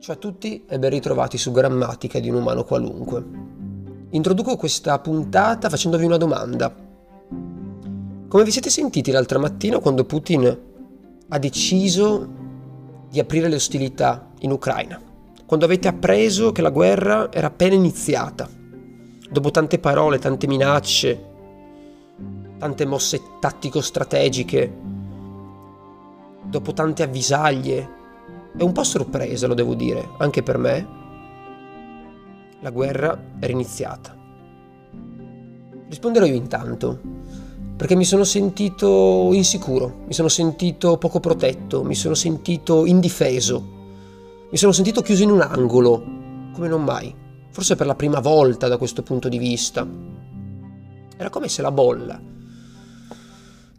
Ciao a tutti e ben ritrovati su Grammatica di un umano qualunque. Introduco questa puntata facendovi una domanda. Come vi siete sentiti l'altra mattina quando Putin ha deciso di aprire le ostilità in Ucraina? Quando avete appreso che la guerra era appena iniziata? Dopo tante parole, tante minacce, tante mosse tattico-strategiche, dopo tante avvisaglie, è un po' sorpresa, lo devo dire, anche per me. La guerra era iniziata. Risponderò io intanto, perché mi sono sentito insicuro, mi sono sentito poco protetto, mi sono sentito indifeso, mi sono sentito chiuso in un angolo, come non mai, forse per la prima volta da questo punto di vista. Era come se la bolla,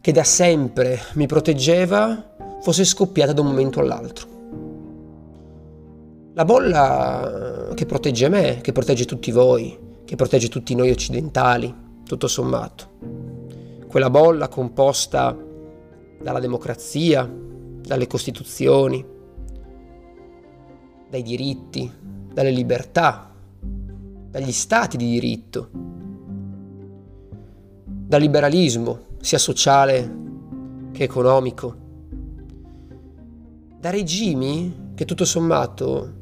che da sempre mi proteggeva, fosse scoppiata da un momento all'altro. La bolla che protegge me, che protegge tutti voi, che protegge tutti noi occidentali, tutto sommato. Quella bolla composta dalla democrazia, dalle costituzioni, dai diritti, dalle libertà, dagli stati di diritto, dal liberalismo, sia sociale che economico, da regimi che tutto sommato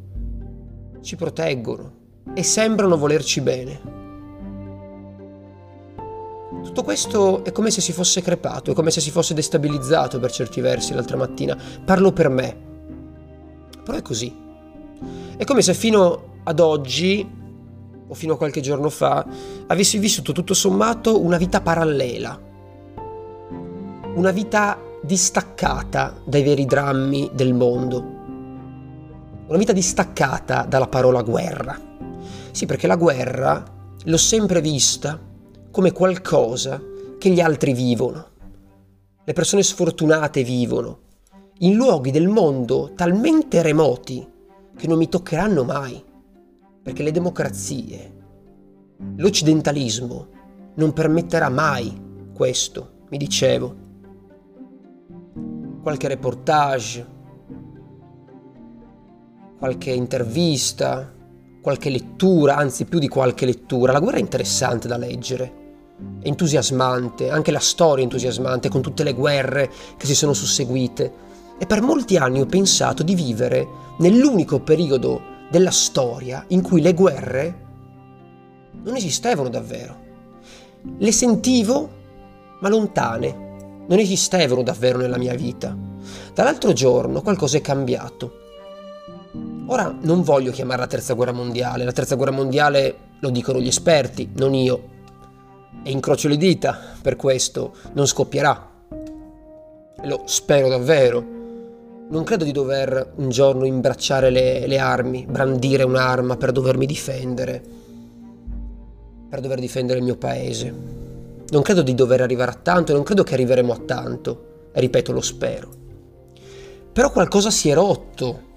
ci proteggono e sembrano volerci bene. Tutto questo è come se si fosse crepato, è come se si fosse destabilizzato per certi versi l'altra mattina. Parlo per me. Però è così. È come se fino ad oggi, o fino a qualche giorno fa, avessi vissuto tutto sommato una vita parallela. Una vita distaccata dai veri drammi del mondo una vita distaccata dalla parola guerra. Sì, perché la guerra l'ho sempre vista come qualcosa che gli altri vivono. Le persone sfortunate vivono in luoghi del mondo talmente remoti che non mi toccheranno mai, perché le democrazie, l'occidentalismo non permetterà mai questo, mi dicevo. Qualche reportage, qualche intervista, qualche lettura, anzi più di qualche lettura. La guerra è interessante da leggere, è entusiasmante, anche la storia è entusiasmante con tutte le guerre che si sono susseguite. E per molti anni ho pensato di vivere nell'unico periodo della storia in cui le guerre non esistevano davvero. Le sentivo, ma lontane, non esistevano davvero nella mia vita. Dall'altro giorno qualcosa è cambiato. Ora non voglio chiamarla terza guerra mondiale, la terza guerra mondiale lo dicono gli esperti, non io. E incrocio le dita, per questo non scoppierà. Lo spero davvero. Non credo di dover un giorno imbracciare le, le armi, brandire un'arma per dovermi difendere, per dover difendere il mio paese. Non credo di dover arrivare a tanto non credo che arriveremo a tanto. Ripeto, lo spero. Però qualcosa si è rotto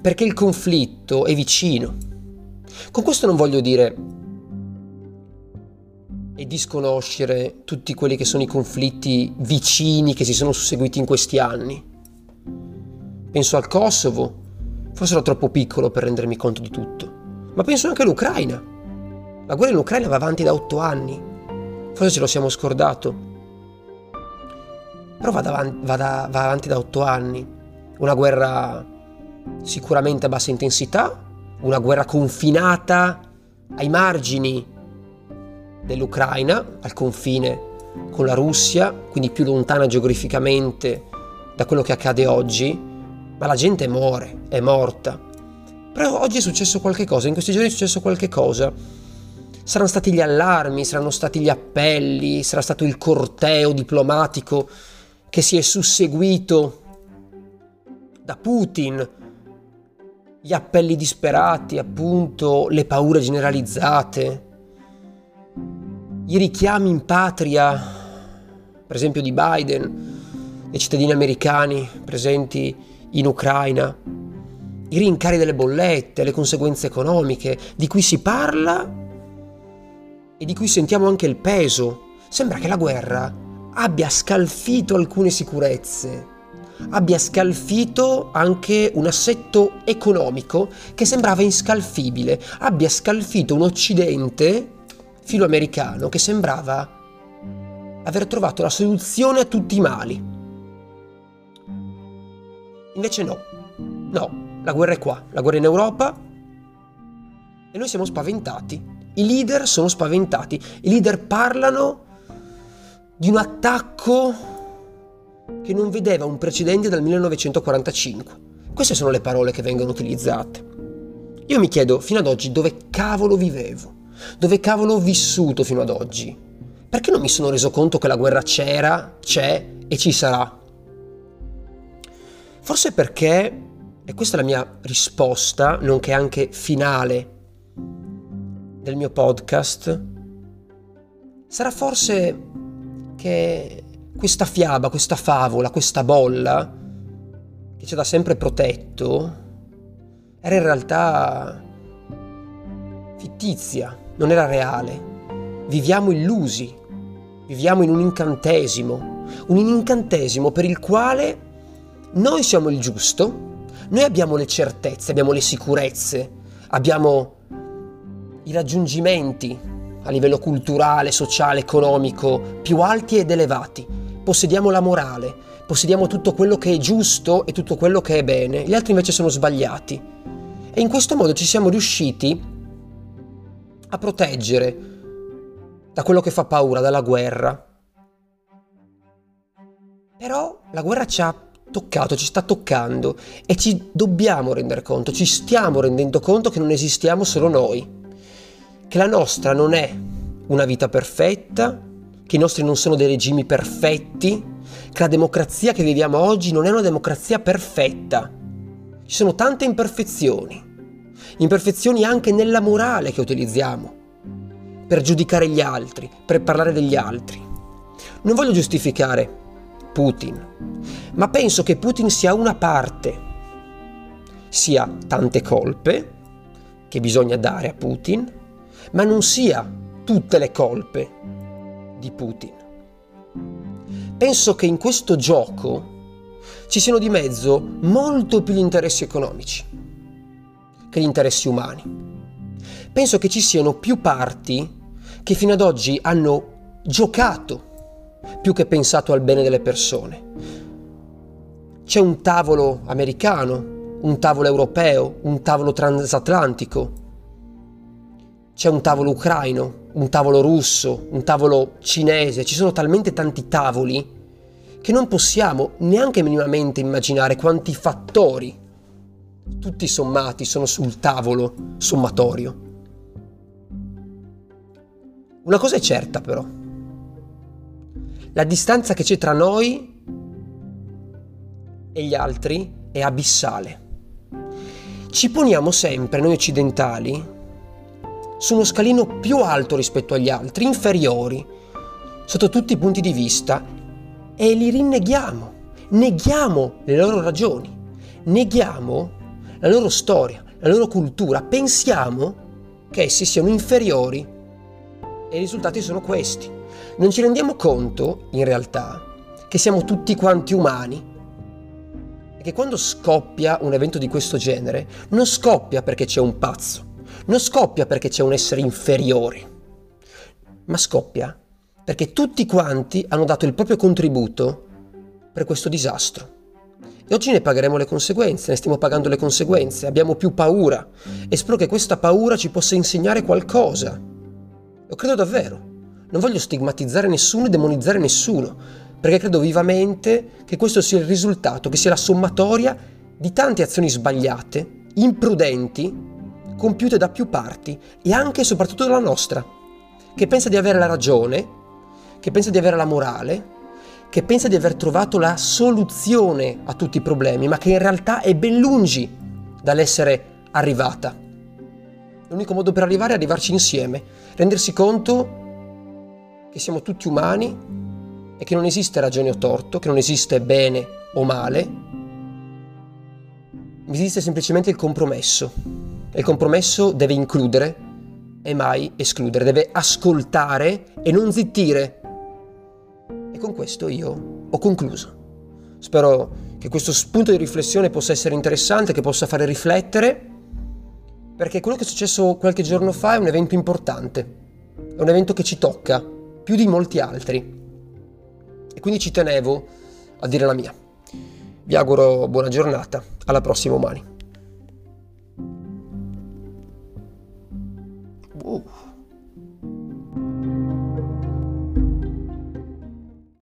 perché il conflitto è vicino. Con questo non voglio dire e disconoscere tutti quelli che sono i conflitti vicini che si sono susseguiti in questi anni. Penso al Kosovo, forse ero troppo piccolo per rendermi conto di tutto, ma penso anche all'Ucraina. La guerra in Ucraina va avanti da otto anni, forse ce lo siamo scordato. Però va, davanti, va, da, va avanti da otto anni, una guerra sicuramente a bassa intensità, una guerra confinata ai margini dell'Ucraina, al confine con la Russia, quindi più lontana geograficamente da quello che accade oggi, ma la gente muore, è morta. Però oggi è successo qualche cosa, in questi giorni è successo qualche cosa. Saranno stati gli allarmi, saranno stati gli appelli, sarà stato il corteo diplomatico che si è susseguito da Putin gli appelli disperati, appunto, le paure generalizzate, i richiami in patria, per esempio di Biden, dei cittadini americani presenti in Ucraina, i rincari delle bollette, le conseguenze economiche, di cui si parla e di cui sentiamo anche il peso. Sembra che la guerra abbia scalfito alcune sicurezze, abbia scalfito anche un assetto economico che sembrava inscalfibile, abbia scalfito un Occidente filoamericano che sembrava aver trovato la soluzione a tutti i mali. Invece no, no, la guerra è qua, la guerra è in Europa e noi siamo spaventati. I leader sono spaventati, i leader parlano di un attacco che non vedeva un precedente dal 1945. Queste sono le parole che vengono utilizzate. Io mi chiedo fino ad oggi dove cavolo vivevo, dove cavolo ho vissuto fino ad oggi. Perché non mi sono reso conto che la guerra c'era, c'è e ci sarà? Forse perché, e questa è la mia risposta, nonché anche finale del mio podcast, sarà forse che questa fiaba, questa favola, questa bolla che ci ha da sempre protetto era in realtà fittizia, non era reale. Viviamo illusi, viviamo in un incantesimo, un incantesimo per il quale noi siamo il giusto, noi abbiamo le certezze, abbiamo le sicurezze, abbiamo i raggiungimenti a livello culturale, sociale, economico più alti ed elevati. Possediamo la morale, possediamo tutto quello che è giusto e tutto quello che è bene, gli altri invece sono sbagliati. E in questo modo ci siamo riusciti a proteggere da quello che fa paura, dalla guerra. Però la guerra ci ha toccato, ci sta toccando e ci dobbiamo rendere conto, ci stiamo rendendo conto che non esistiamo solo noi che la nostra non è una vita perfetta, che i nostri non sono dei regimi perfetti, che la democrazia che viviamo oggi non è una democrazia perfetta. Ci sono tante imperfezioni, imperfezioni anche nella morale che utilizziamo, per giudicare gli altri, per parlare degli altri. Non voglio giustificare Putin, ma penso che Putin sia una parte, sia tante colpe che bisogna dare a Putin, ma non sia tutte le colpe di Putin. Penso che in questo gioco ci siano di mezzo molto più gli interessi economici che gli interessi umani. Penso che ci siano più parti che fino ad oggi hanno giocato più che pensato al bene delle persone. C'è un tavolo americano, un tavolo europeo, un tavolo transatlantico c'è un tavolo ucraino, un tavolo russo, un tavolo cinese, ci sono talmente tanti tavoli che non possiamo neanche minimamente immaginare quanti fattori, tutti sommati, sono sul tavolo sommatorio. Una cosa è certa però, la distanza che c'è tra noi e gli altri è abissale. Ci poniamo sempre, noi occidentali, su uno scalino più alto rispetto agli altri, inferiori, sotto tutti i punti di vista, e li rinneghiamo, neghiamo le loro ragioni, neghiamo la loro storia, la loro cultura, pensiamo che essi siano inferiori. E i risultati sono questi. Non ci rendiamo conto, in realtà, che siamo tutti quanti umani. E che quando scoppia un evento di questo genere, non scoppia perché c'è un pazzo, non scoppia perché c'è un essere inferiore, ma scoppia perché tutti quanti hanno dato il proprio contributo per questo disastro. E oggi ne pagheremo le conseguenze, ne stiamo pagando le conseguenze, abbiamo più paura e spero che questa paura ci possa insegnare qualcosa. Lo credo davvero. Non voglio stigmatizzare nessuno e demonizzare nessuno, perché credo vivamente che questo sia il risultato, che sia la sommatoria di tante azioni sbagliate, imprudenti, compiute da più parti e anche e soprattutto dalla nostra, che pensa di avere la ragione, che pensa di avere la morale, che pensa di aver trovato la soluzione a tutti i problemi, ma che in realtà è ben lungi dall'essere arrivata. L'unico modo per arrivare è arrivarci insieme, rendersi conto che siamo tutti umani e che non esiste ragione o torto, che non esiste bene o male, esiste semplicemente il compromesso. E il compromesso deve includere e mai escludere, deve ascoltare e non zittire. E con questo io ho concluso. Spero che questo spunto di riflessione possa essere interessante, che possa fare riflettere, perché quello che è successo qualche giorno fa è un evento importante, è un evento che ci tocca più di molti altri e quindi ci tenevo a dire la mia. Vi auguro buona giornata, alla prossima umani.